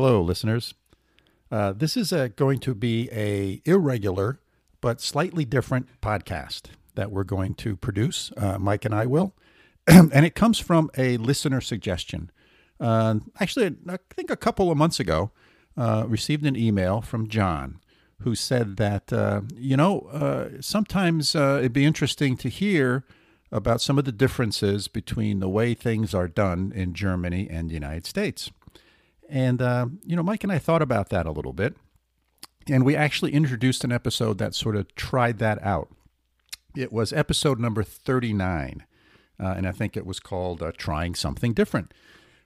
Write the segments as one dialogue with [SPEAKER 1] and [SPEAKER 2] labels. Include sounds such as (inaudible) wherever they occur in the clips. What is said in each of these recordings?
[SPEAKER 1] Hello, listeners. Uh, this is a, going to be a irregular but slightly different podcast that we're going to produce. Uh, Mike and I will, (clears throat) and it comes from a listener suggestion. Uh, actually, I think a couple of months ago, uh, received an email from John who said that uh, you know uh, sometimes it'd be interesting to hear about some of the differences between the way things are done in Germany and the United States. And, uh, you know, Mike and I thought about that a little bit. And we actually introduced an episode that sort of tried that out. It was episode number 39. Uh, and I think it was called uh, Trying Something Different,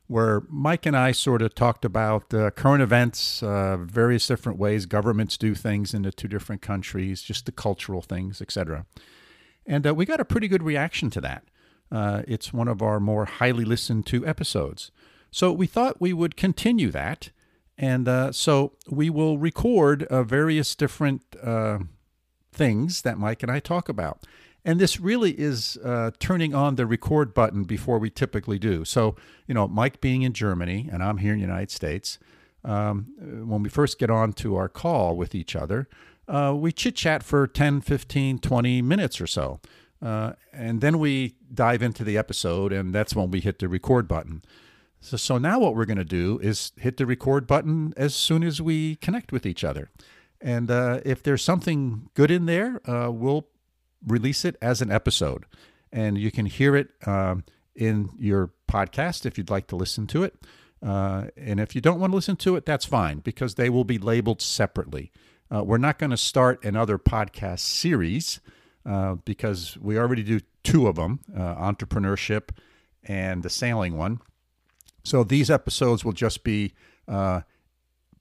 [SPEAKER 1] where Mike and I sort of talked about uh, current events, uh, various different ways governments do things in the two different countries, just the cultural things, etc. And uh, we got a pretty good reaction to that. It's one of our more highly listened to episodes. So we thought we would continue that. And uh, so we will record uh, various different uh, things that Mike and I talk about. And this really is uh, turning on the record button before we typically do. So, you know, Mike being in Germany and I'm here in the United States, um, when we first get on to our call with each other, uh, we chit chat for 10, 15, 20 minutes or so. Uh, and then we dive into the episode, and that's when we hit the record button. So, so now what we're going to do is hit the record button as soon as we connect with each other. And uh, if there's something good in there, uh, we'll release it as an episode. And you can hear it um, in your podcast if you'd like to listen to it. Uh, and if you don't want to listen to it, that's fine because they will be labeled separately. Uh, we're not going to start another podcast series uh, because we already do two of them uh, entrepreneurship and the sailing one. So these episodes will just be uh,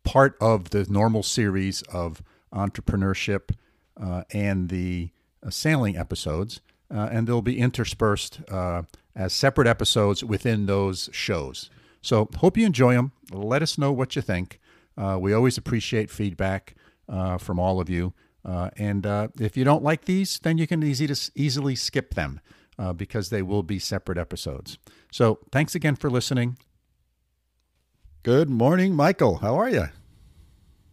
[SPEAKER 1] part of the normal series of entrepreneurship uh, and the uh, sailing episodes, uh, and they'll be interspersed uh, as separate episodes within those shows. So hope you enjoy them. Let us know what you think. Uh, we always appreciate feedback from all of you. and if you don't like these, then you can easy to, easily skip them because they will be separate episodes. So thanks again for listening. Good morning, Michael. How are you?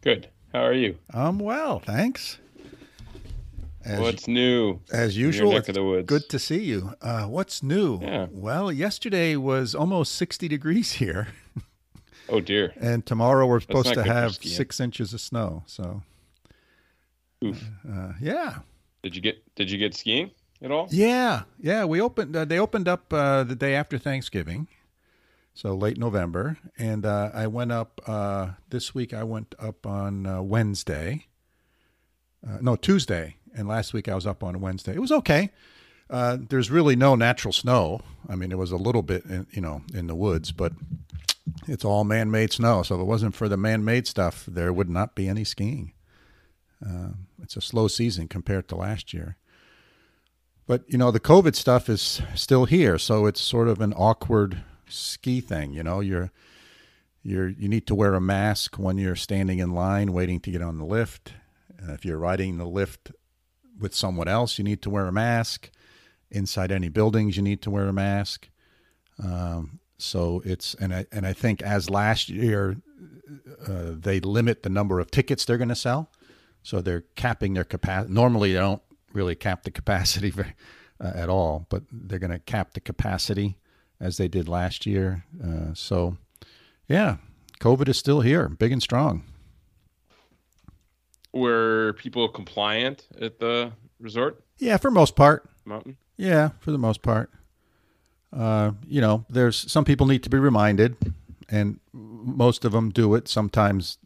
[SPEAKER 2] Good. How are you?
[SPEAKER 1] I'm well, thanks.
[SPEAKER 2] As, what's new?
[SPEAKER 1] As usual, neck of the woods. good to see you. Uh, what's new? Yeah. Well, yesterday was almost 60 degrees here.
[SPEAKER 2] Oh dear.
[SPEAKER 1] and tomorrow we're supposed to have six inches of snow. So.
[SPEAKER 2] Oof.
[SPEAKER 1] Uh, yeah.
[SPEAKER 2] Did you get Did you get skiing at all?
[SPEAKER 1] Yeah, yeah. We opened. Uh, they opened up uh, the day after Thanksgiving, so late November. And uh, I went up uh, this week. I went up on uh, Wednesday. Uh, no, Tuesday. And last week I was up on Wednesday. It was okay. Uh, there's really no natural snow. I mean, it was a little bit, in, you know, in the woods, but it's all man-made snow. So if it wasn't for the man-made stuff, there would not be any skiing. Uh, it's a slow season compared to last year. But you know, the COVID stuff is still here, so it's sort of an awkward ski thing. You know, you're you're you need to wear a mask when you're standing in line waiting to get on the lift. If you're riding the lift with someone else, you need to wear a mask. Inside any buildings, you need to wear a mask. Um, so it's and I and I think as last year, uh, they limit the number of tickets they're going to sell, so they're capping their capacity. Normally, they don't really cap the capacity (laughs) uh, at all, but they're going to cap the capacity as they did last year. Uh, so, yeah, COVID is still here, big and strong.
[SPEAKER 2] Were people compliant at the resort?
[SPEAKER 1] Yeah, for most part.
[SPEAKER 2] Mountain.
[SPEAKER 1] Yeah, for the most part. Uh, you know, there's some people need to be reminded, and most of them do it. Sometimes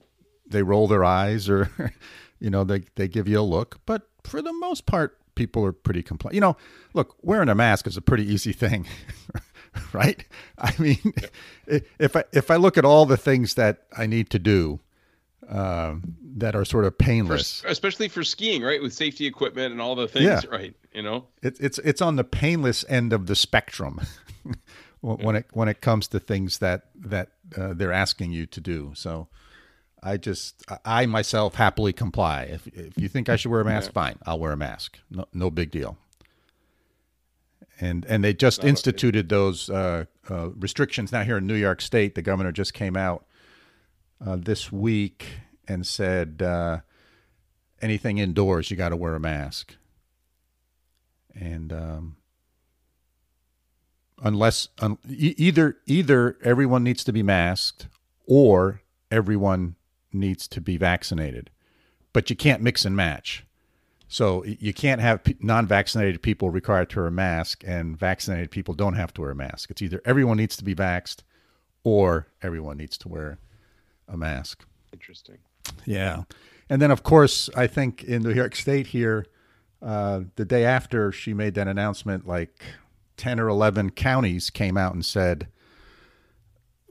[SPEAKER 1] they roll their eyes or, (laughs) you know, they, they give you a look. But for the most part, people are pretty compliant. You know, look, wearing a mask is a pretty easy thing, (laughs) (laughs) right? I mean, (laughs) if I if I look at all the things that I need to do um, that are sort of painless,
[SPEAKER 2] for, especially for skiing, right, with safety equipment and all the things, yeah. right? You know,
[SPEAKER 1] it, it's it's on the painless end of the spectrum (laughs) when it when it comes to things that that uh, they're asking you to do. So. I just, I myself happily comply. If if you think I should wear a mask, yeah. fine, I'll wear a mask. No, no big deal. And and they just instituted those uh, uh, restrictions now here in New York State. The governor just came out uh, this week and said uh, anything indoors you got to wear a mask. And um, unless e- either either everyone needs to be masked or everyone needs to be vaccinated, but you can't mix and match. So you can't have non-vaccinated people required to wear a mask, and vaccinated people don't have to wear a mask. It's either everyone needs to be vaxxed, or everyone needs to wear a mask.
[SPEAKER 2] Interesting.
[SPEAKER 1] Yeah, and then of course I think in New York State here, uh, the day after she made that announcement, like ten or eleven counties came out and said,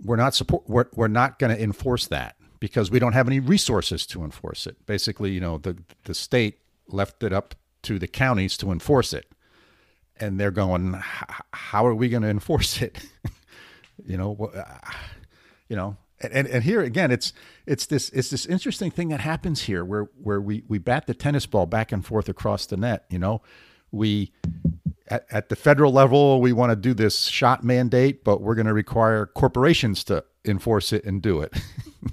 [SPEAKER 1] "We're not support. We're, we're not going to enforce that." because we don't have any resources to enforce it. Basically, you know, the the state left it up to the counties to enforce it, and they're going, how are we going to enforce it? (laughs) you know, uh, you know, and, and here again, it's it's this it's this interesting thing that happens here where where we we bat the tennis ball back and forth across the net. You know, we at, at the federal level we want to do this shot mandate, but we're going to require corporations to enforce it and do it.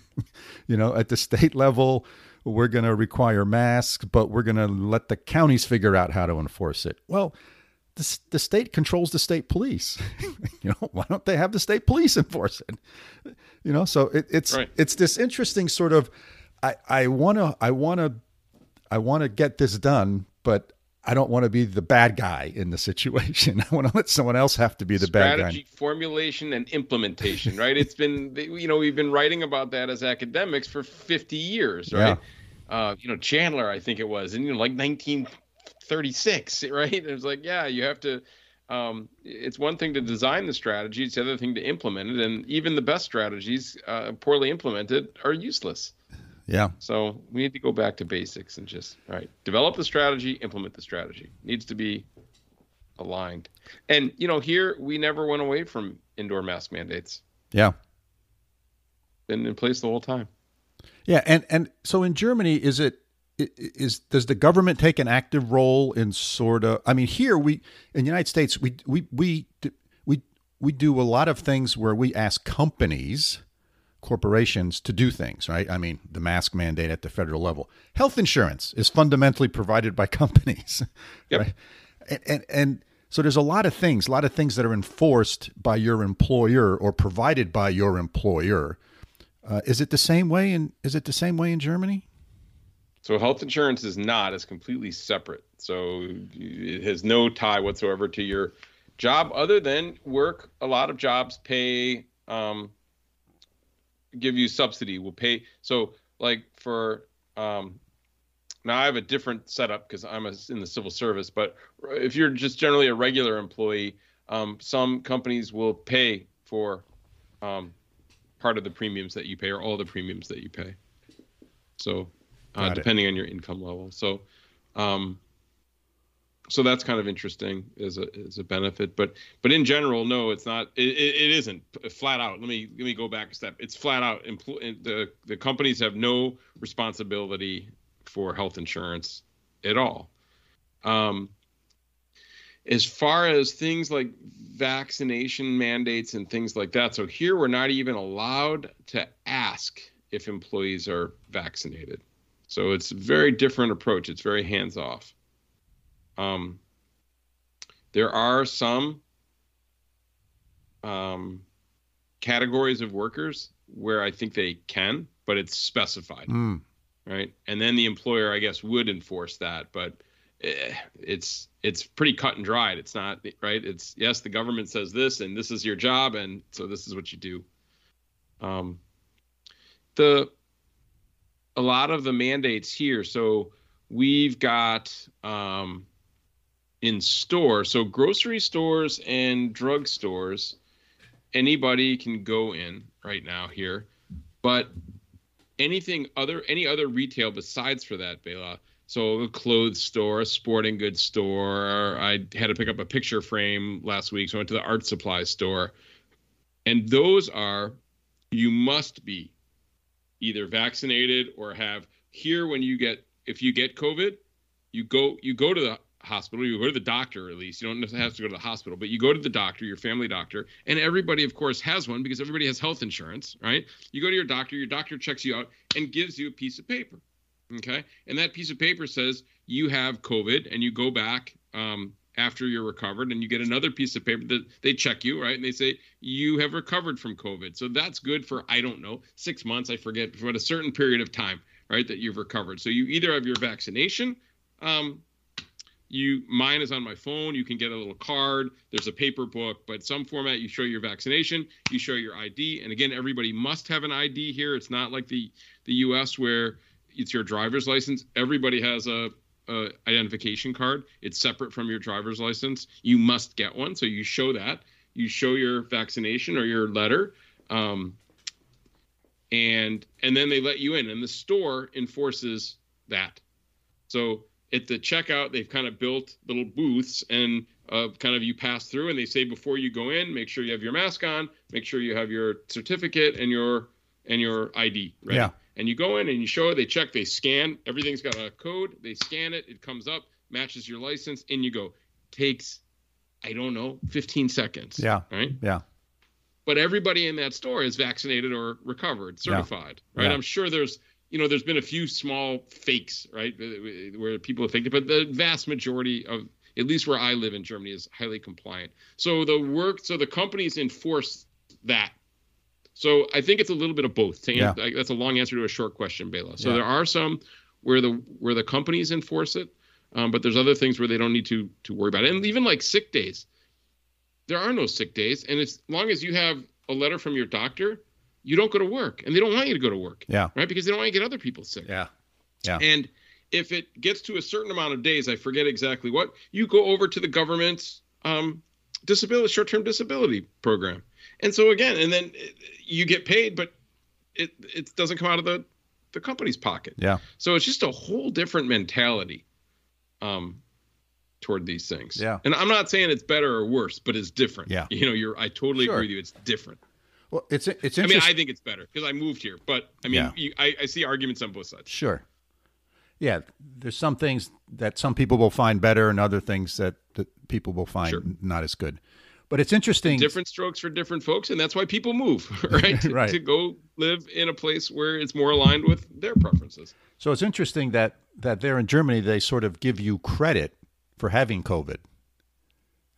[SPEAKER 1] (laughs) you know, at the state level, we're going to require masks, but we're going to let the counties figure out how to enforce it. Well, the, the state controls the state police. (laughs) you know, why don't they have the state police enforce it? You know, so it, it's right. it's this interesting sort of. I I want to I want to I want to get this done, but I don't want to be the bad guy in the situation. (laughs) I want to let someone else have to be the
[SPEAKER 2] Strategy,
[SPEAKER 1] bad guy. Strategy,
[SPEAKER 2] formulation, and implementation. Right? it's been you know we've been writing about that as academics for 50 years. Right? Yeah. Uh, you know Chandler, I think it was, and you know like 1936. (laughs) Right? It was like yeah, you have to. Um, it's one thing to design the strategy; it's the other thing to implement it. And even the best strategies, uh, poorly implemented, are useless.
[SPEAKER 1] Yeah.
[SPEAKER 2] So we need to go back to basics and just all right, develop the strategy, implement the strategy. Needs to be aligned. And you know, here we never went away from indoor mask mandates.
[SPEAKER 1] Yeah.
[SPEAKER 2] Been in place the whole time.
[SPEAKER 1] Yeah, and and so in Germany, is it is does the government take an active role in sort of? I mean, here we in the United States, we we we we we do a lot of things where we ask companies corporations to do things, right? I mean, the mask mandate at the federal level. Health insurance is fundamentally provided by (laughs) companies, yep. right? And, and, and so there's a lot of things, a lot of things that are enforced by your employer or provided by your employer. Uh, is it the same way in is it the same way in Germany?
[SPEAKER 2] So health insurance is not; it's completely separate. So it has no tie whatsoever to your job, other than work. A lot of jobs pay um, give you subsidy. We'll pay. So like for um, now I have a different setup because I'm a, in the civil service. But if you're just generally a regular employee, um, some companies will pay for um, part of the premiums that you pay or all the premiums that you pay. So uh, depending on your income level. So um, so that's kind of interesting as a as a benefit but but in general no it's not it, it isn't flat out. Let me let me go back a step. It's flat out empl- the the companies have no responsibility for health insurance at all. Um as far as things like vaccination mandates and things like that so here we're not even allowed to ask if employees are vaccinated. So it's a very different approach. It's very hands off um, there are some um, categories of workers where I think they can, but it's specified, mm. right? And then the employer, I guess, would enforce that, but eh, it's it's pretty cut and dried. It's not right. It's yes, the government says this, and this is your job, and so this is what you do. Um, the a lot of the mandates here. So we've got um, in store. So grocery stores and drug stores, anybody can go in right now here, but anything other any other retail besides for that, Bela. So a clothes store, a sporting goods store. I had to pick up a picture frame last week, so I went to the art supply store, and those are you must be either vaccinated or have here when you get if you get COVID, you go you go to the hospital, you go to the doctor at least. You don't have to go to the hospital, but you go to the doctor, your family doctor, and everybody of course has one because everybody has health insurance, right? You go to your doctor, your doctor checks you out and gives you a piece of paper. Okay? And that piece of paper says you have COVID and you go back um, after you're recovered and you get another piece of paper that they check you right and they say you have recovered from covid so that's good for i don't know six months i forget but a certain period of time right that you've recovered so you either have your vaccination um, you mine is on my phone you can get a little card there's a paper book but some format you show your vaccination you show your id and again everybody must have an id here it's not like the the us where it's your driver's license everybody has a uh, identification card. It's separate from your driver's license. You must get one, so you show that. You show your vaccination or your letter, um, and and then they let you in. And the store enforces that. So at the checkout, they've kind of built little booths, and uh, kind of you pass through, and they say before you go in, make sure you have your mask on, make sure you have your certificate and your and your ID. Right?
[SPEAKER 1] Yeah
[SPEAKER 2] and you go in and you show it, they check, they scan, everything's got a code, they scan it, it comes up, matches your license, and you go. Takes, I don't know, 15 seconds.
[SPEAKER 1] Yeah.
[SPEAKER 2] Right?
[SPEAKER 1] Yeah.
[SPEAKER 2] But everybody in that store is vaccinated or recovered, certified, yeah. right? Yeah. I'm sure there's, you know, there's been a few small fakes, right, where people have faked it, but the vast majority of, at least where I live in Germany, is highly compliant. So the work, so the companies enforce that so I think it's a little bit of both. Yeah. That's a long answer to a short question, Bela. So yeah. there are some where the where the companies enforce it, um, but there's other things where they don't need to to worry about it. And even like sick days, there are no sick days, and as long as you have a letter from your doctor, you don't go to work, and they don't want you to go to work.
[SPEAKER 1] Yeah.
[SPEAKER 2] Right, because they don't want to get other people sick.
[SPEAKER 1] Yeah. Yeah.
[SPEAKER 2] And if it gets to a certain amount of days, I forget exactly what, you go over to the government's um, disability short-term disability program and so again, and then you get paid, but it it doesn't come out of the the company's pocket.
[SPEAKER 1] Yeah.
[SPEAKER 2] So it's just a whole different mentality um toward these things.
[SPEAKER 1] Yeah.
[SPEAKER 2] And I'm not saying it's better or worse, but it's different.
[SPEAKER 1] Yeah.
[SPEAKER 2] You know, you're I totally sure. agree with you. It's different.
[SPEAKER 1] Well, it's it's.
[SPEAKER 2] I mean, I think it's better because I moved here, but I mean, yeah. you, I, I see arguments on both sides.
[SPEAKER 1] Sure. Yeah, there's some things that some people will find better, and other things that, that people will find sure. not as good. But it's interesting.
[SPEAKER 2] Different strokes for different folks, and that's why people move, (laughs) right? To, (laughs)
[SPEAKER 1] right.
[SPEAKER 2] to go live in a place where it's more aligned with their preferences.
[SPEAKER 1] So it's interesting that that there in Germany they sort of give you credit for having COVID,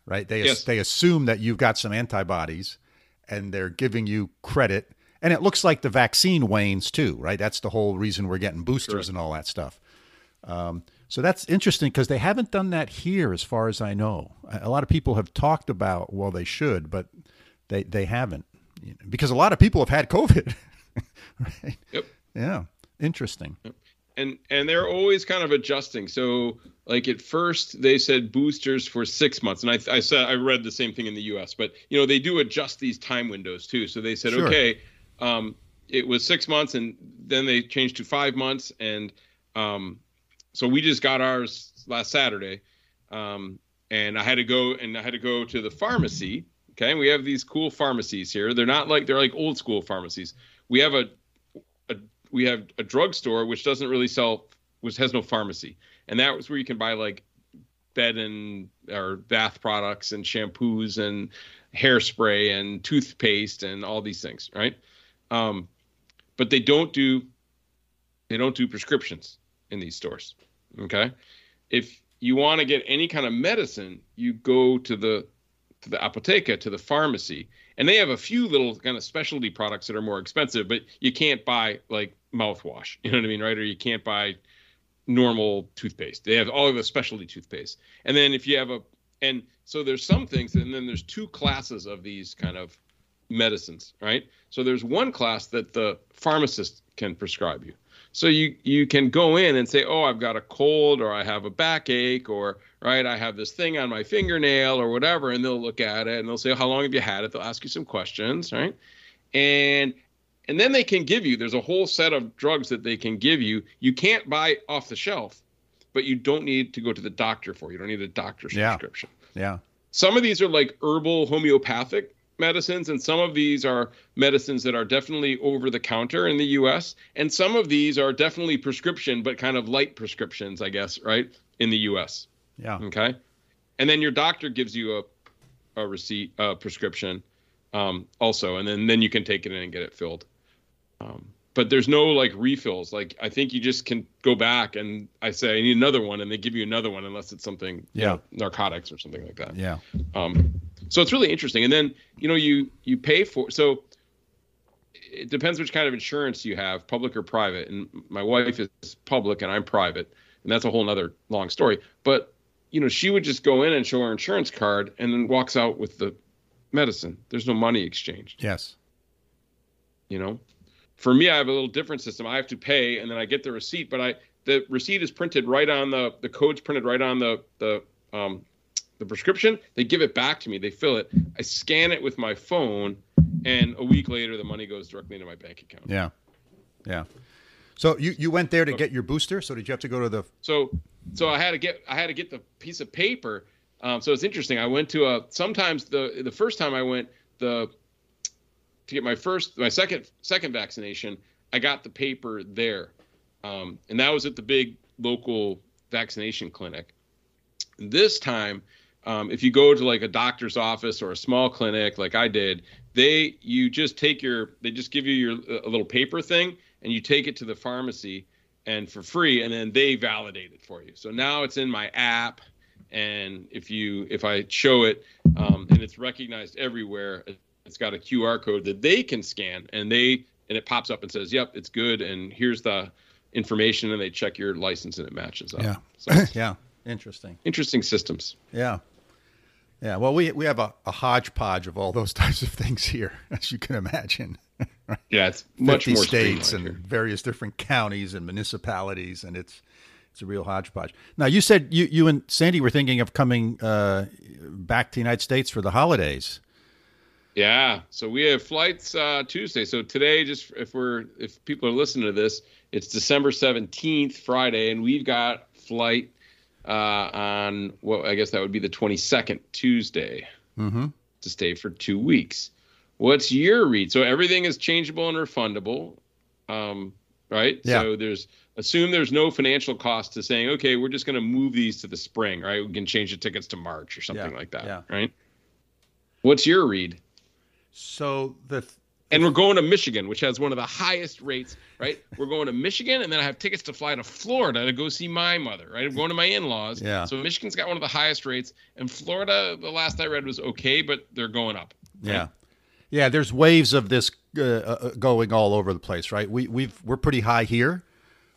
[SPEAKER 1] right? They
[SPEAKER 2] yes.
[SPEAKER 1] they assume that you've got some antibodies, and they're giving you credit. And it looks like the vaccine wanes too, right? That's the whole reason we're getting boosters Correct. and all that stuff. Um, so that's interesting because they haven't done that here, as far as I know. A lot of people have talked about, well, they should, but they they haven't because a lot of people have had COVID. (laughs)
[SPEAKER 2] right? Yep.
[SPEAKER 1] Yeah. Interesting.
[SPEAKER 2] Yep. And and they're always kind of adjusting. So like at first they said boosters for six months, and I I said I read the same thing in the U.S. But you know they do adjust these time windows too. So they said
[SPEAKER 1] sure.
[SPEAKER 2] okay, um, it was six months, and then they changed to five months, and um, so we just got ours last Saturday, um, and I had to go and I had to go to the pharmacy. Okay, we have these cool pharmacies here. They're not like they're like old school pharmacies. We have a, a we have a drugstore which doesn't really sell, which has no pharmacy, and that was where you can buy like bed and or bath products and shampoos and hairspray and toothpaste and all these things, right? Um, but they don't do they don't do prescriptions in these stores. Okay. If you want to get any kind of medicine, you go to the to the apotheca, to the pharmacy, and they have a few little kind of specialty products that are more expensive, but you can't buy like mouthwash, you know what I mean, right? Or you can't buy normal toothpaste. They have all of the specialty toothpaste. And then if you have a and so there's some things, and then there's two classes of these kind of medicines, right? So there's one class that the pharmacist can prescribe you. So you you can go in and say, "Oh, I've got a cold or I have a backache or right, I have this thing on my fingernail or whatever." And they'll look at it and they'll say, "How long have you had it?" They'll ask you some questions, right? And and then they can give you there's a whole set of drugs that they can give you. You can't buy off the shelf, but you don't need to go to the doctor for. You don't need a doctor's
[SPEAKER 1] Yeah.
[SPEAKER 2] prescription.
[SPEAKER 1] Yeah.
[SPEAKER 2] Some of these are like herbal homeopathic medicines, and some of these are medicines that are definitely over the counter in the US. And some of these are definitely prescription, but kind of light prescriptions, I guess, right? In the US.
[SPEAKER 1] Yeah.
[SPEAKER 2] Okay. And then your doctor gives you a, a receipt, a prescription um, also, and then, then you can take it in and get it filled. Um, but there's no like refills. Like I think you just can go back and I say I need another one, and they give you another one unless it's something, you
[SPEAKER 1] Yeah.
[SPEAKER 2] know, narcotics or something like that.
[SPEAKER 1] Yeah.
[SPEAKER 2] Um, so it's really interesting. And then you know you you pay for so it depends which kind of insurance you have, public or private. And my wife is public and I'm private, and that's a whole nother long story. But you know she would just go in and show her insurance card and then walks out with the medicine. There's no money exchanged.
[SPEAKER 1] Yes.
[SPEAKER 2] You know, for me I have a little different system. I have to pay and then I get the receipt, but I the receipt is printed right on the the code's printed right on the the um, the prescription. They give it back to me. They fill it. I scan it with my phone, and a week later, the money goes directly into my bank account.
[SPEAKER 1] Yeah. Yeah. So you, you went there to get your booster. So did you have to go to the?
[SPEAKER 2] So, so I had to get I had to get the piece of paper. Um, so it's interesting. I went to a sometimes the the first time I went the to get my first my second second vaccination. I got the paper there, um, and that was at the big local vaccination clinic. This time, um, if you go to like a doctor's office or a small clinic like I did, they you just take your they just give you your a little paper thing and you take it to the pharmacy and for free and then they validate it for you. So now it's in my app and if you if I show it um, and it's recognized everywhere, it's got a QR code that they can scan and they and it pops up and says, "Yep, it's good." And here's the information, and they check your license and it matches up.
[SPEAKER 1] Yeah.
[SPEAKER 2] So (laughs)
[SPEAKER 1] yeah. Interesting.
[SPEAKER 2] interesting systems.
[SPEAKER 1] Yeah. Yeah. Well, we we have a, a hodgepodge of all those (laughs) types of things here, as you can imagine. (laughs)
[SPEAKER 2] Yeah, it's much
[SPEAKER 1] 50
[SPEAKER 2] more
[SPEAKER 1] states and
[SPEAKER 2] here.
[SPEAKER 1] various different counties and municipalities, and it's it's a real hodgepodge. Now, you said you you and Sandy were thinking of coming uh, back to the United States for the holidays.
[SPEAKER 2] Yeah, so we have flights uh, Tuesday. So today, just if we're if people are listening to this, it's December seventeenth, Friday, and we've got flight uh, on well, I guess that would be the twenty second, Tuesday,
[SPEAKER 1] Mm-hmm.
[SPEAKER 2] to stay for two weeks. What's your read? So everything is changeable and refundable, um, right?
[SPEAKER 1] Yeah.
[SPEAKER 2] So there's assume there's no financial cost to saying, okay, we're just going to move these to the spring, right? We can change the tickets to March or something
[SPEAKER 1] Yeah,
[SPEAKER 2] like that,
[SPEAKER 1] yeah.
[SPEAKER 2] right? What's your read?
[SPEAKER 1] So the
[SPEAKER 2] and we're going to Michigan, which has one of the highest rates, right? (laughs) We're going to Michigan, and then I have tickets to fly to Florida to go see my mother, right? I'm going to my in-laws.
[SPEAKER 1] Yeah.
[SPEAKER 2] So Michigan's got one of the highest rates, and Florida, the last I read, was okay, but they're going up.
[SPEAKER 1] Yeah, yeah. There's waves of this uh, uh, going all over the place, right? We we've we're pretty high here.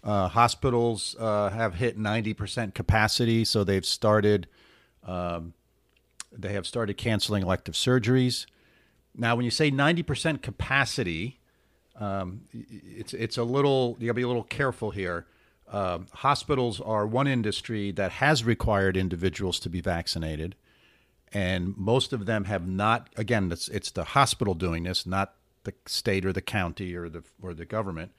[SPEAKER 1] Uh, hospitals uh, have hit 90% capacity, so they've started. Um, they have started canceling elective surgeries. Now, when you say 90% capacity, um, it's it's a little you got to be a little careful here. Um, hospitals are one industry that has required individuals to be vaccinated and most of them have not again it's it's the hospital doing this not the state or the county or the or the government.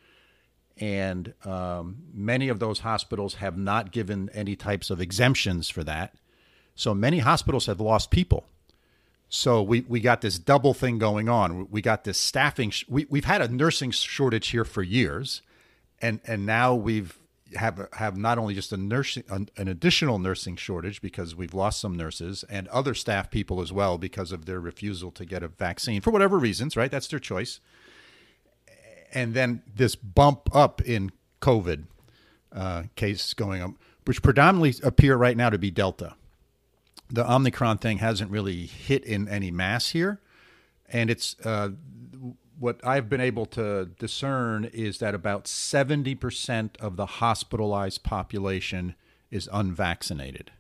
[SPEAKER 1] And um, many of those hospitals have not given any types of exemptions for that. So many hospitals have lost people so we, we got this double thing going on. We got this staffing sh- we, we've had a nursing shortage here for years and and now we've have have not only just a nursing an, an additional nursing shortage because we've lost some nurses and other staff people as well because of their refusal to get a vaccine for whatever reasons right? That's their choice. And then this bump up in covid uh, going up which predominantly appear right now to be delta the omicron thing hasn't really hit in any mass here and it's uh, what I've been able to discern is that about 70% of the hospitalized population is unvaccinated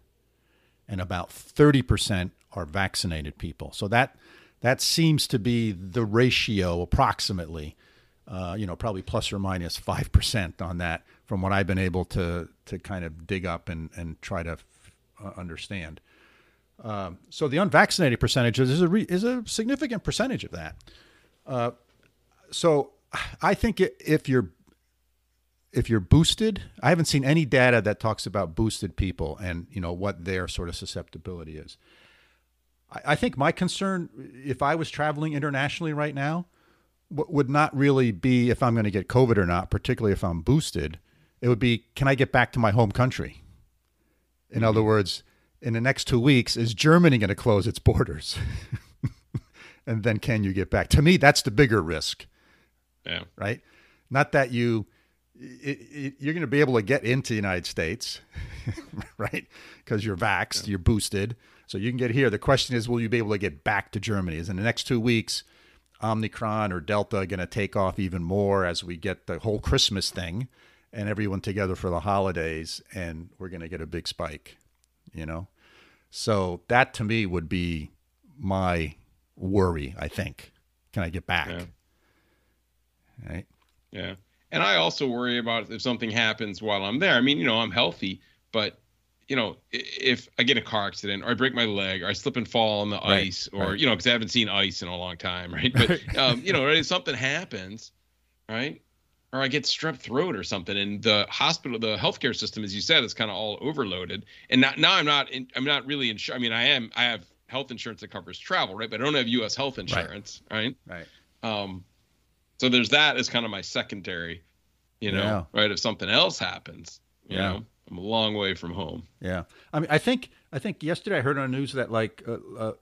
[SPEAKER 1] and about 30% are vaccinated people. So that That seems to be the ratio approximately. Uh, you know, probably plus or minus five percent on that, from what I've been able to to kind of dig up and and try to uh, understand. Um, so the unvaccinated percentage is a re- is a significant percentage of that. Uh, so I think if you're if you're boosted, I haven't seen any data that talks about boosted people and you know what their sort of susceptibility is. I, I think my concern, if I was traveling internationally right now, w- would not really be if I'm going to get COVID or not, particularly if I'm boosted. It would be, can I get back to my home country? In mm-hmm. other words, in the next two weeks, is Germany going to close its borders? (laughs) and then can you get back? To me, that's the bigger risk.
[SPEAKER 2] Yeah.
[SPEAKER 1] Right. Not that you it, it, you're going to be able to get into the United States, (laughs) right? Because you're vaxxed, yeah. you're boosted, so you can get here. The question is, will you be able to get back to Germany? Is in the next two weeks, Omicron or Delta going to take off even more as we get the whole Christmas thing and everyone together for the holidays, and we're going to get a big spike, you know? So that to me would be my worry. I think, can I get back?
[SPEAKER 2] Yeah.
[SPEAKER 1] Right.
[SPEAKER 2] Yeah. And I also worry about if something happens while I'm there. I mean, you know, I'm healthy, but you know, if I get a car accident or I break my leg or I slip and fall on the right, ice or, right. you know, because I haven't seen ice in a long time, (laughs) right? But, (laughs) um, you know, if something happens, right? Or I get strep throat or something and the hospital, the healthcare system, as you said, is kind of all overloaded. And now, now I'm not, in, I'm not really insured. I mean, I am, I have health insurance that covers travel, right? But I don't have U.S. health insurance,
[SPEAKER 1] right? Right.
[SPEAKER 2] right. Um, so there's that as kind of my secondary, you know, yeah. right? If something else happens, you yeah. know, I'm a long way from home.
[SPEAKER 1] Yeah. I mean, I think, I think yesterday I heard on the news that like, uh, uh,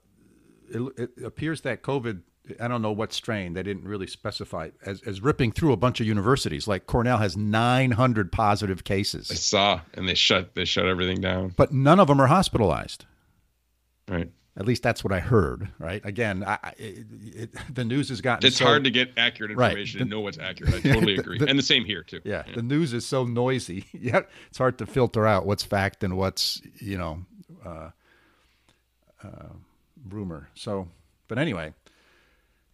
[SPEAKER 1] it, it, appears that COVID, I don't know what strain, they didn't really specify, as, as ripping through a bunch of universities. Like Cornell has 900 positive cases.
[SPEAKER 2] I saw, and they shut, they shut everything down.
[SPEAKER 1] But none of them are hospitalized.
[SPEAKER 2] Right.
[SPEAKER 1] At least that's what I heard, right? Again, I, it, it, the news has gotten.
[SPEAKER 2] It's so, hard to get accurate information right. and know what's accurate. I totally (laughs) agree, the, and the same here too.
[SPEAKER 1] Yeah, yeah, the news is so noisy. (laughs) Yeah, it's hard to filter out what's fact and what's you know, uh, uh, rumor. So, but anyway,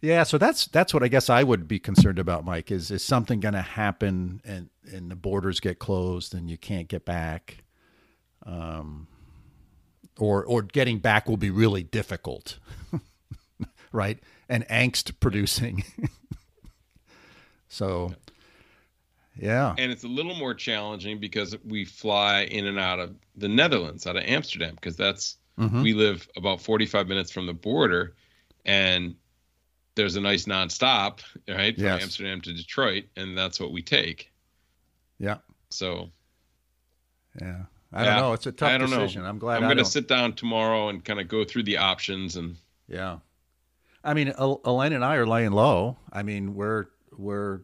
[SPEAKER 1] yeah. So that's that's what I guess I would be concerned about, Mike. Is is something going to happen and and the borders get closed and you can't get back? Um, or or getting back will be really difficult, (laughs) right? And angst producing. (laughs) so, yeah.
[SPEAKER 2] And it's a little more challenging because we fly in and out of the Netherlands, out of Amsterdam, because that's mm-hmm. we live about 45 minutes from the border, and there's a nice nonstop, right, from yes. Amsterdam to Detroit, and that's what we take.
[SPEAKER 1] Yeah.
[SPEAKER 2] So.
[SPEAKER 1] Yeah. I yeah, don't know. It's a tough decision. Know. I'm glad.
[SPEAKER 2] I'm going to sit down tomorrow and kind of go through the options and.
[SPEAKER 1] Yeah, I mean, Elaine and I are laying low. I mean, we're we're,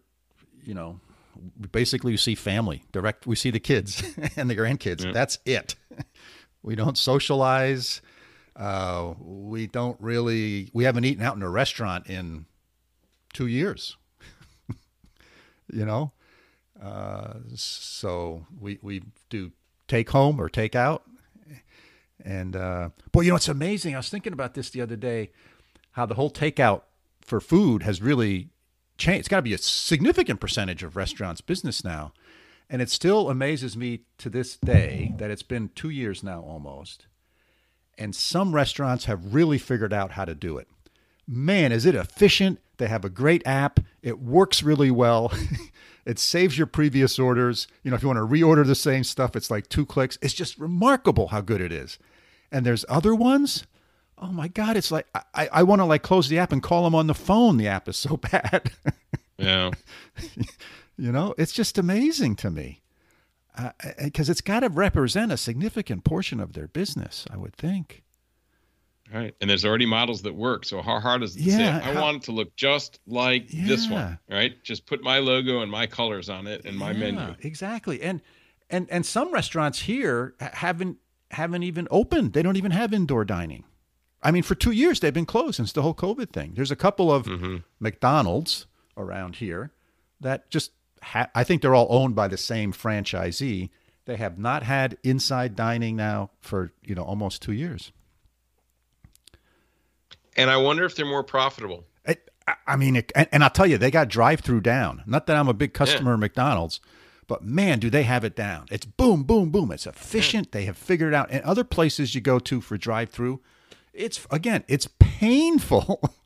[SPEAKER 1] you know, basically we see family direct. We see the kids (laughs) and the grandkids. Yeah. That's it. (laughs) We don't socialize. Uh, we don't really. We haven't eaten out in a restaurant in two years. (laughs) you know, uh, so we we do take home or take out. And uh, boy, you know, it's amazing. I was thinking about this the other day, how the whole takeout for food has really changed. It's got to be a significant percentage of restaurants' business now. And it still amazes me to this day that it's been two years now almost. And some restaurants have really figured out how to do it. Man, is it efficient? They have a great app. It works really well. (laughs) It saves your previous orders. You know, if you want to reorder the same stuff, it's like two clicks. It's just remarkable how good it is. And there's other ones. Oh my God, it's like I, I want to like close the app and call them on the phone. The app is so (laughs) bad.
[SPEAKER 2] yeah. (laughs)
[SPEAKER 1] you know, it's just amazing to me because uh, it's got to represent a significant portion of their business, I would think.
[SPEAKER 2] Right. And there's already models that work. So how hard is it yeah, I how, want it to look just like yeah. this one, right? Just put my logo and my colors on it and my yeah, menu.
[SPEAKER 1] Exactly. And and and some restaurants here haven't haven't even opened. They don't even have indoor dining. I mean, for 2 years they've been closed since the whole COVID thing. There's a couple of mm-hmm. McDonald's around here that just ha- I think they're all owned by the same franchisee. They have not had inside dining now for, you know, almost 2 years.
[SPEAKER 2] And I wonder if they're more profitable.
[SPEAKER 1] It, I mean, it, and, and, I'll tell you, they got drive-through down. Not that I'm a big customer yeah. of McDonald's, but man, do they have it down. It's boom, boom, boom. It's efficient. Yeah. They have figured it out. And other places you go to for drive-through, it's again, it's painful. (laughs)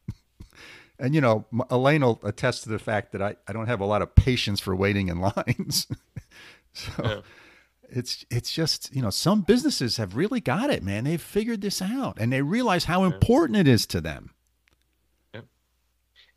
[SPEAKER 1] and you know, Elaine will attest to the fact that I, I don't have a lot of patience for waiting in (laughs) lines. so yeah. it's it's just you know some businesses have really got it, man. They've figured this out and they realize how important it is to them.
[SPEAKER 2] Yeah.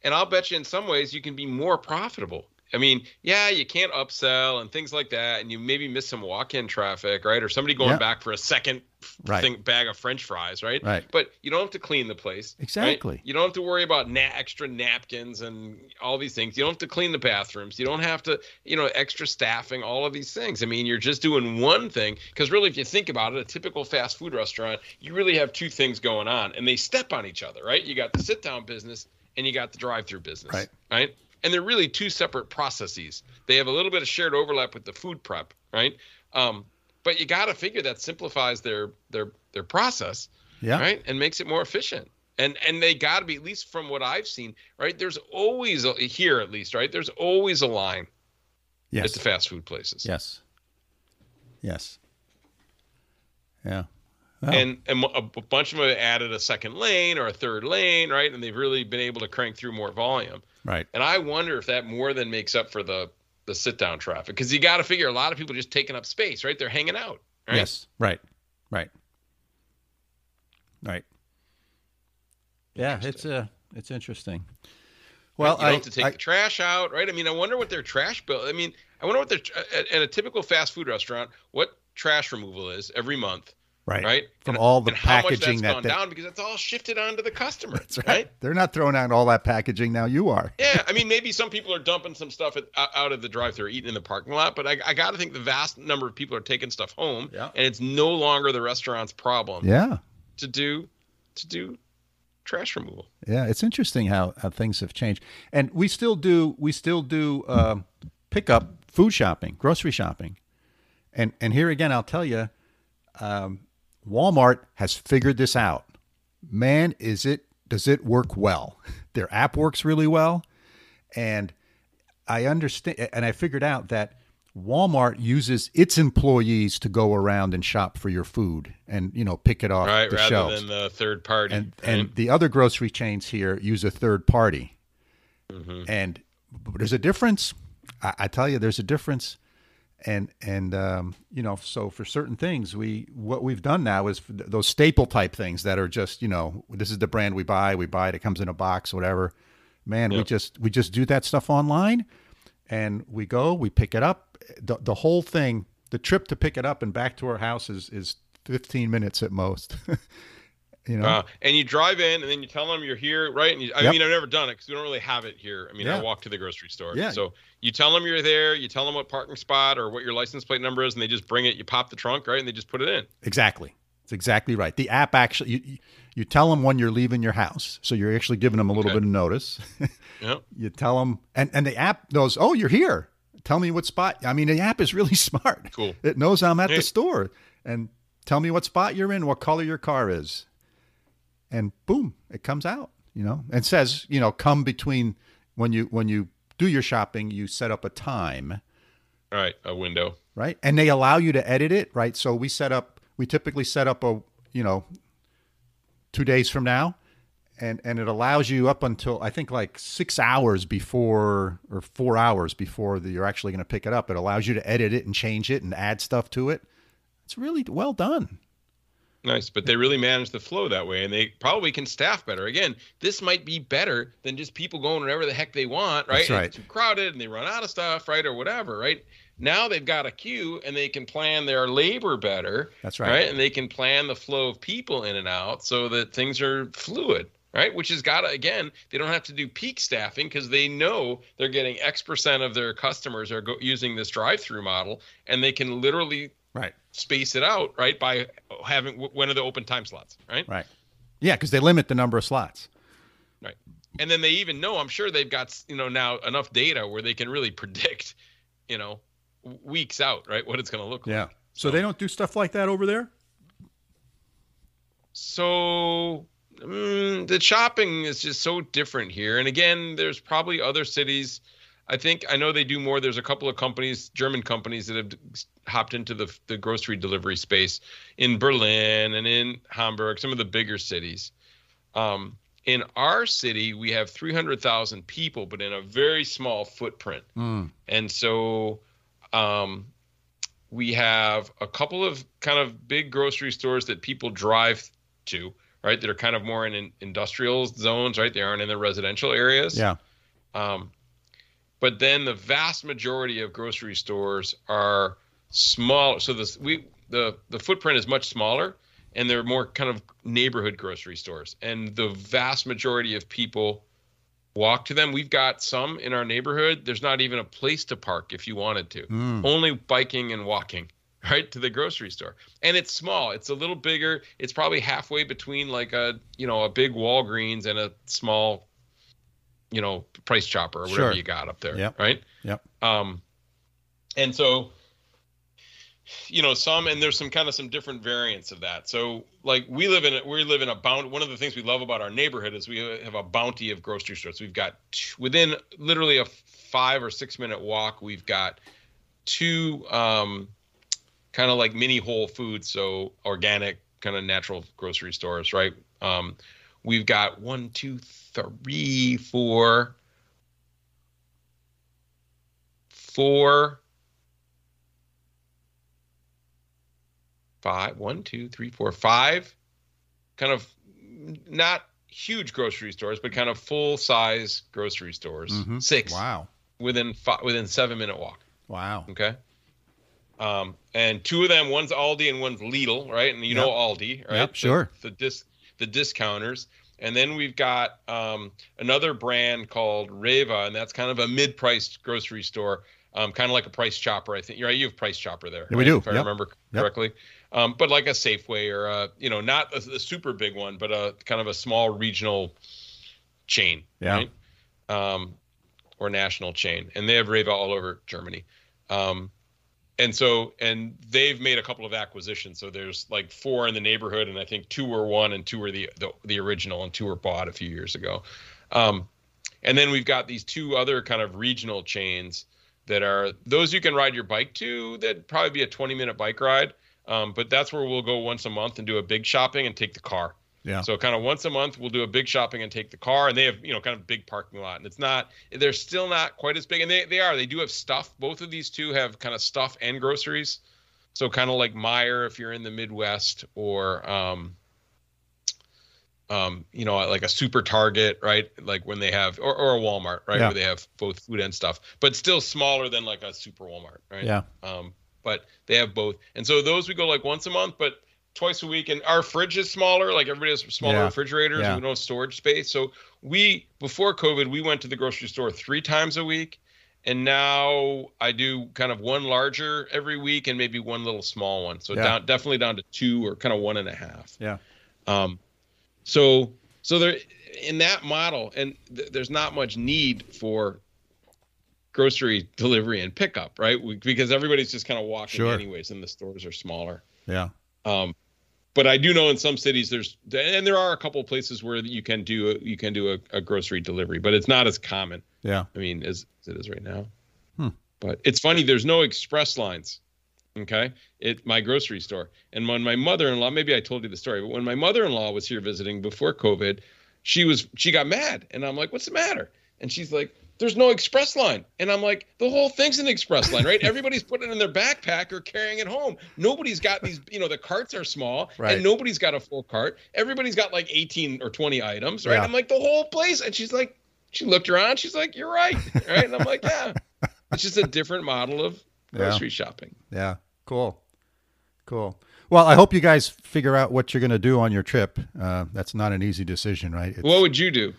[SPEAKER 2] And I'll bet you in some ways you can be more profitable I mean, yeah, you can't upsell and things like that, and you maybe miss some walk-in traffic, right? Or somebody going yeah. back for a second right. thing, bag of French fries, right?
[SPEAKER 1] Right.
[SPEAKER 2] But you don't have to clean the place.
[SPEAKER 1] Exactly.
[SPEAKER 2] Right? You don't have to worry about na- extra napkins and all these things. You don't have to clean the bathrooms. You don't have to, you know, extra staffing. All of these things. I mean, you're just doing one thing because really, if you think about it, a typical fast food restaurant, you really have two things going on, and they step on each other, right? You got the sit-down business and you got the drive-through business,
[SPEAKER 1] right?
[SPEAKER 2] Right and they're really two separate processes. They have a little bit of shared overlap with the food prep, right? Um, but you got to figure that simplifies their their their process,
[SPEAKER 1] yeah,
[SPEAKER 2] right, and makes it more efficient. And and they got to be at least from what I've seen, right? There's always a, here at least, right? There's always a line
[SPEAKER 1] yes.
[SPEAKER 2] at the fast food places.
[SPEAKER 1] Yes. Yes. Yeah.
[SPEAKER 2] Oh. And, and a bunch of them have added a second lane or a third lane, right? And they've really been able to crank through more volume.
[SPEAKER 1] Right.
[SPEAKER 2] And I wonder if that more than makes up for the the sit down traffic because you got to figure a lot of people just taking up space, right? They're hanging out. Right?
[SPEAKER 1] Yes. Right. Right. Right. Yeah, it's uh it's interesting.
[SPEAKER 2] Well, I have to take I, the trash out, right? I mean, I wonder what their trash bill. I mean, I wonder what their at a typical fast food restaurant, what trash removal is every month
[SPEAKER 1] Right.
[SPEAKER 2] Right.
[SPEAKER 1] From
[SPEAKER 2] and,
[SPEAKER 1] all the packaging
[SPEAKER 2] that
[SPEAKER 1] gone
[SPEAKER 2] they, down because it's all shifted onto the customer.
[SPEAKER 1] That's right. right. They're not throwing out all that packaging now. You are.
[SPEAKER 2] yeah. I mean, maybe some people are dumping some stuff at, out of the drive-through, eating in the parking lot, but I, I got to think the vast number of people are taking stuff home,
[SPEAKER 1] yeah.
[SPEAKER 2] and it's no longer the restaurant's problem.
[SPEAKER 1] Yeah.
[SPEAKER 2] To do, to do trash removal.
[SPEAKER 1] Yeah, it's interesting how, how things have changed, and we still do we still do uh, pick up food shopping, grocery shopping, and and here again, I'll tell you. Um, Walmart has figured this out. Man, is it does it work well? (laughs) Their app works really well, and I understand and I figured out that Walmart uses its employees to go around and shop for your food and you know pick it off
[SPEAKER 2] right,
[SPEAKER 1] the
[SPEAKER 2] rather
[SPEAKER 1] shelves.
[SPEAKER 2] than the third party.
[SPEAKER 1] And right? and the other grocery chains here use a third party. Mm-hmm. And there's a difference. I, I, tell you, there's a difference and and um, you know so for certain things we what we've done now is those staple type things that are just you know this is the brand we buy we buy it it comes in a box whatever. Man yep. we just we just do that stuff online and we go we pick it up. The, the whole thing the trip to pick it up and back to our house is is 15 minutes at most (laughs) you know? Uh,
[SPEAKER 2] and you drive in and then you tell them you're here right? And you, i yep. mean i've never done it because we don't really have it here. I mean yeah. i walk to the grocery store.
[SPEAKER 1] Yeah.
[SPEAKER 2] so you tell them you're there you tell them what parking spot or what your license plate number is and they just bring it you pop the trunk right and they just put it in.
[SPEAKER 1] Exactly. It's exactly right. The app actually you, you tell them when you're leaving your house. So you're actually giving them a little okay. bit of notice. (laughs)
[SPEAKER 2] Yep.
[SPEAKER 1] you tell them and, and the app knows oh you're here. Tell me what spot i mean the app is really (laughs) smart.
[SPEAKER 2] Cool.
[SPEAKER 1] It knows i'm at hey. the store. And tell me what spot you're in what color your car is and boom, it comes out, you know, and says, you know, come between when you when you do your shopping, you set up a time.
[SPEAKER 2] Right, a window.
[SPEAKER 1] Right? And they allow you to edit it, right? So we set up we typically set up a, you know, 2 days from now and and it allows you up until I think like 6 hours before or 4 hours before the, you're actually going to pick it up. It allows you to edit it and change it and add stuff to it. It's really well done.
[SPEAKER 2] Nice, but they really manage the flow that way, and they probably can staff better. Again, this might be better than just people going wherever the heck they want, right?
[SPEAKER 1] That's right.
[SPEAKER 2] It's too crowded, and they run out of stuff, right, or whatever, right? Now they've got a queue, and they can plan their labor better.
[SPEAKER 1] That's right.
[SPEAKER 2] Right, and they can plan the flow of people in and out so that things are fluid right? Which has got to, again, they don't have to do peak staffing because they know they're getting X percent of their customers are go- using this drive through model and they can literally
[SPEAKER 1] right
[SPEAKER 2] space it out right by having when are the open time slots right
[SPEAKER 1] right yeah because they limit the number of slots
[SPEAKER 2] right and then they even know i'm sure they've got you know now enough data where they can really (laughs) predict you know weeks out right what it's going to look
[SPEAKER 1] yeah.
[SPEAKER 2] like
[SPEAKER 1] so, so they don't do stuff like that over there
[SPEAKER 2] so mm, the shopping is just so different here. And again, there's probably other cities. I think I know they do more. There's a couple of companies, German companies, that have hopped into the the grocery delivery space in Berlin and in Hamburg, some of the bigger cities. Um, in our city, we have 300,000 people, but in a very small footprint.
[SPEAKER 1] Mm.
[SPEAKER 2] And so um, we have a couple of kind of big grocery stores that people drive to, right? That are kind of more in, in industrial zones, right? They aren't in the residential areas.
[SPEAKER 1] Yeah.
[SPEAKER 2] Um, but then the vast majority of grocery stores are small. So this we the the footprint is much smaller, and they're more kind of neighborhood grocery stores. And the vast majority of people walk to them. We've got some in our neighborhood. There's not even a place to park if you wanted to.
[SPEAKER 1] Mm.
[SPEAKER 2] Only biking and walking (laughs) right to the grocery store and it's small it's a little bigger it's probably halfway between like a you know a big walgreens and a small you know price chopper or whatever
[SPEAKER 1] Sure.
[SPEAKER 2] you got up there
[SPEAKER 1] Yep.
[SPEAKER 2] right
[SPEAKER 1] Yep.
[SPEAKER 2] um and so you know some and there's some kind of some different variants of that. So like we live in we live in a bound one of the things we love about our neighborhood is we have a bounty of grocery stores. We've got t- within literally a five or six minute walk we've got two um kind of like mini whole foods so organic kind of natural grocery stores right? Um we've got one two three four four five one two three four five kind of not huge grocery stores but kind of full size grocery stores
[SPEAKER 1] Mhm.
[SPEAKER 2] six
[SPEAKER 1] Wow.
[SPEAKER 2] within five, within seven minute walk
[SPEAKER 1] Wow.
[SPEAKER 2] Okay. Um, and two of them, one's Aldi and one's Lidl, right? And you know Aldi, right?
[SPEAKER 1] Yep, sure.
[SPEAKER 2] The, dis the discounters. And then we've got um, another brand called REWE, and that's kind of a mid-priced grocery store, um, kind of like a Price Chopper. I think right. You have Price Chopper there.
[SPEAKER 1] Yeah, we
[SPEAKER 2] right?
[SPEAKER 1] do.
[SPEAKER 2] if I
[SPEAKER 1] Yep.
[SPEAKER 2] remember
[SPEAKER 1] Yep.
[SPEAKER 2] Um, but like a Safeway or a, you know, not a, a super big one, but a kind of a small regional chain,
[SPEAKER 1] Yeah.
[SPEAKER 2] right? Um, or national chain, and they have REWE all over Germany. Um, and so and they've made a couple of acquisitions so there's like four in the neighborhood and i think two were one and two were the the, the original and two were bought a few years ago um, and then we've got these two other kind of regional chains that are those you can ride your bike to that'd probably be a 20 minute bike ride um, but that's where we'll go once a month and do a big shopping and take the car
[SPEAKER 1] Yeah.
[SPEAKER 2] so kind of once a month we'll do a big shopping and take the car, and they have you know kind of big parking lot, and it's not they're still not quite as big, and they they are they do have stuff. Both of these two have kind of stuff and groceries, so kind of like Meijer if you're in the Midwest, or um, um, you know like a Super Target, right? Like when they have or or a Walmart, right,
[SPEAKER 1] Yeah.
[SPEAKER 2] where they have both food and stuff, but still smaller than like a Super Walmart, right?
[SPEAKER 1] Yeah.
[SPEAKER 2] Um, but they have both, and so those we go like once a month, but twice a week. And our fridge is smaller, like everybody has smaller
[SPEAKER 1] Yeah.
[SPEAKER 2] refrigerators.
[SPEAKER 1] Yeah.
[SPEAKER 2] We don't have storage space. So we before COVID, we went to the grocery store three times a week, and now I do kind of one larger every week and maybe one little small one. So
[SPEAKER 1] Yeah.
[SPEAKER 2] down definitely down to two or kind of one and a half.
[SPEAKER 1] Yeah.
[SPEAKER 2] Um, so so there in that model, and th- there's not much need for grocery (laughs) delivery and pickup, right? We, because everybody's just kind of walking
[SPEAKER 1] Sure.
[SPEAKER 2] anyways, and the stores are smaller.
[SPEAKER 1] Yeah.
[SPEAKER 2] Um, but I do know in some cities there's and there are a couple of places where you can do a, you can do a, a grocery delivery, but it's not as common.
[SPEAKER 1] Yeah.
[SPEAKER 2] I mean, as, as it is right now.
[SPEAKER 1] Hmm.
[SPEAKER 2] But it's funny. There's no express lines. Okay, it my grocery store. And when my mother-in-law, maybe I told you the story, but when my mother-in-law was here visiting before COVID, she was she got mad, and I'm like, "What's the matter?" And she's like, "There's no express line." And I'm like, "The whole thing's an express line, right? (laughs) Everybody's putting it in their backpack or carrying it home. Nobody's got these, you know, the carts are small,
[SPEAKER 1] Right.
[SPEAKER 2] and nobody's got a full cart. Everybody's got like 18 or 20 items, right?
[SPEAKER 1] Yeah.
[SPEAKER 2] I'm like, the whole place, and she's like, she looked around, she's like, "You're right," right? And I'm like, "Yeah." (laughs) It's just a different model of
[SPEAKER 1] Yeah.
[SPEAKER 2] grocery shopping.
[SPEAKER 1] Yeah. Cool. Cool. Well, I hope you guys figure out what you're going to do on your trip. Uh, that's not an easy decision, right? It's-
[SPEAKER 2] What would you do?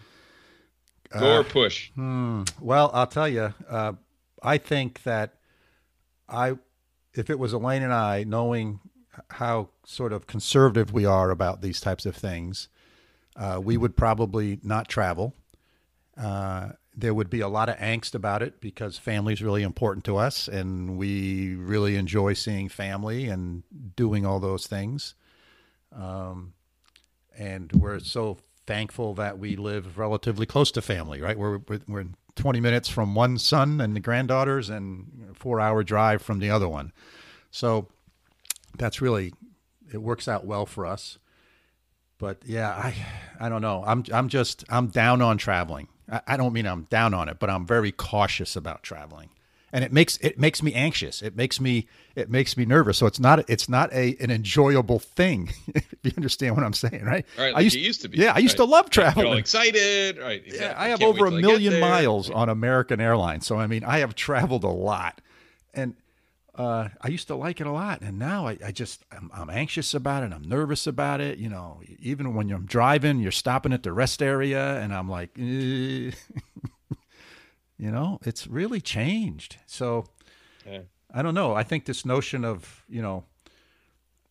[SPEAKER 2] Go
[SPEAKER 1] Uh,
[SPEAKER 2] or push?
[SPEAKER 1] Hmm. Well, I'll tell you. Uh, I think that I, if it was Elaine and I, knowing how sort of conservative we are about these types of things, uh, we would probably not travel. Uh, there would be a lot of angst about it because family is really important to us, and we really enjoy seeing family and doing all those things. Um, and we're so thankful that we live relatively close to family, right? We're, we're, we're 20 minutes from one son and the granddaughters and four hour drive from the other one. So that's really, it works out well for us. But yeah, I, I don't know. I'm, I'm just, I'm down on traveling. I, I don't mean I'm down on it, but I'm very cautious about traveling and it makes it makes me anxious. It makes me it makes me nervous. So it's not it's not a an enjoyable thing. (laughs) if you understand what I'm saying, right?
[SPEAKER 2] Right, like I used, used to be.
[SPEAKER 1] Yeah, I used right. to love traveling.
[SPEAKER 2] You're all excited, right?
[SPEAKER 1] Yeah, I have over a million miles on American Airlines. So I mean, I have traveled a lot, and uh, I used to like it a lot, and now I, I just I'm, I'm, anxious about it. I'm nervous about it. You know, even when I'm driving, you're stopping at the rest area, and I'm like. Eh. (laughs) You know, it's really changed. So yeah. I don't know. I think this notion of, you know,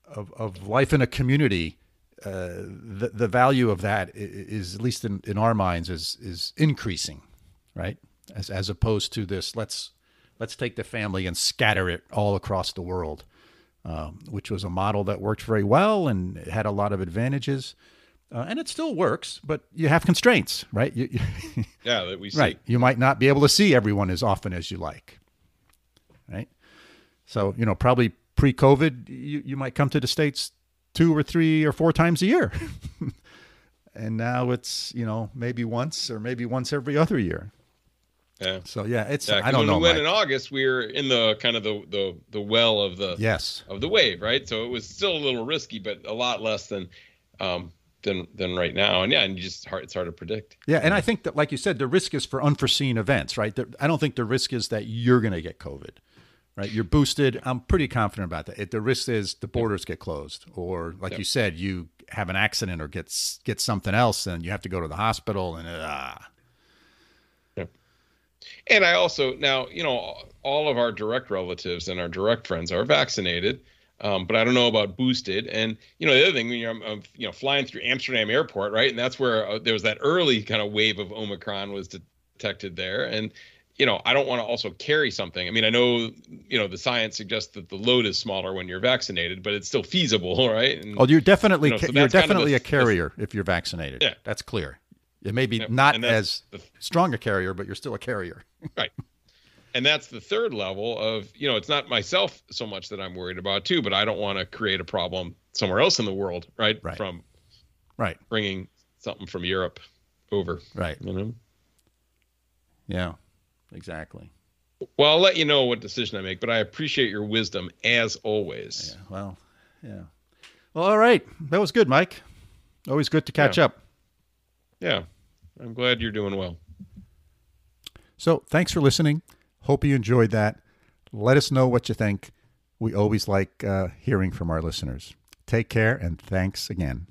[SPEAKER 1] of, of life in a community, uh, the, the value of that is, at least in, in our minds, is, is increasing, right? As, as opposed to this, let's, let's take the family and scatter it all across the world, um, which was a model that worked very well and had a lot of advantages. Uh, and it still works, but you have constraints, right? You,
[SPEAKER 2] you (laughs) yeah, that we see.
[SPEAKER 1] Right. You might not be able to see everyone as often as you like, right? So, you know, probably pre COVID, you, you might come to the States two or three or four times a year. (laughs) and now it's, you know, maybe once or maybe once every other year.
[SPEAKER 2] Yeah.
[SPEAKER 1] So yeah, it's yeah, I don't
[SPEAKER 2] when
[SPEAKER 1] know.
[SPEAKER 2] When we went Mike. in August, we were in the kind of the the the well of the
[SPEAKER 1] yes
[SPEAKER 2] of the wave, right? So it was still a little risky, but a lot less than um, than than right now. And yeah, and you just hard, it's hard to predict.
[SPEAKER 1] Yeah, and I think that, like you said, the risk is for unforeseen events, right? I don't think the risk is that you're going to get COVID, right? You're boosted. I'm pretty confident about that. the risk is the borders get closed, or like yep. you said, you have an accident or get get something else, and you have to go to the hospital, and ah.
[SPEAKER 2] Uh, and I also now, you know, all of our direct relatives and our direct friends are vaccinated. Um, but I don't know about boosted. And you know, the other thing, you know, I'm, I'm you know flying through Amsterdam Airport, right, and that's where uh, there was that early kind of wave of Omicron was detected there, and you know, I don't want to also carry something. I mean, I know, you know, the science suggests that the load is smaller when you're vaccinated, but it's still feasible, (laughs) right? And,
[SPEAKER 1] oh, you're definitely you know, so you're definitely kind of a, a carrier if you're vaccinated. Yeah, that's clear. It may be yeah, not as the, strong a carrier, but you're still a carrier.
[SPEAKER 2] right (laughs) and that's the third level of you know it's not myself so much that i'm worried about too but i don't want to create a problem somewhere else in the world right,
[SPEAKER 1] right.
[SPEAKER 2] from
[SPEAKER 1] right.
[SPEAKER 2] bringing something from europe over
[SPEAKER 1] right.
[SPEAKER 2] you know?
[SPEAKER 1] Yeah exactly.
[SPEAKER 2] Well i'll let you know what decision i make but i appreciate your wisdom as always.
[SPEAKER 1] Yeah, well yeah. Well all right. That was good mike. Always good to catch
[SPEAKER 2] yeah.
[SPEAKER 1] up.
[SPEAKER 2] Yeah. I'm glad you're doing well.
[SPEAKER 1] So thanks for listening Hope you enjoyed that. Let us know what you think. We always like uh, hearing from our listeners. Take care and thanks again.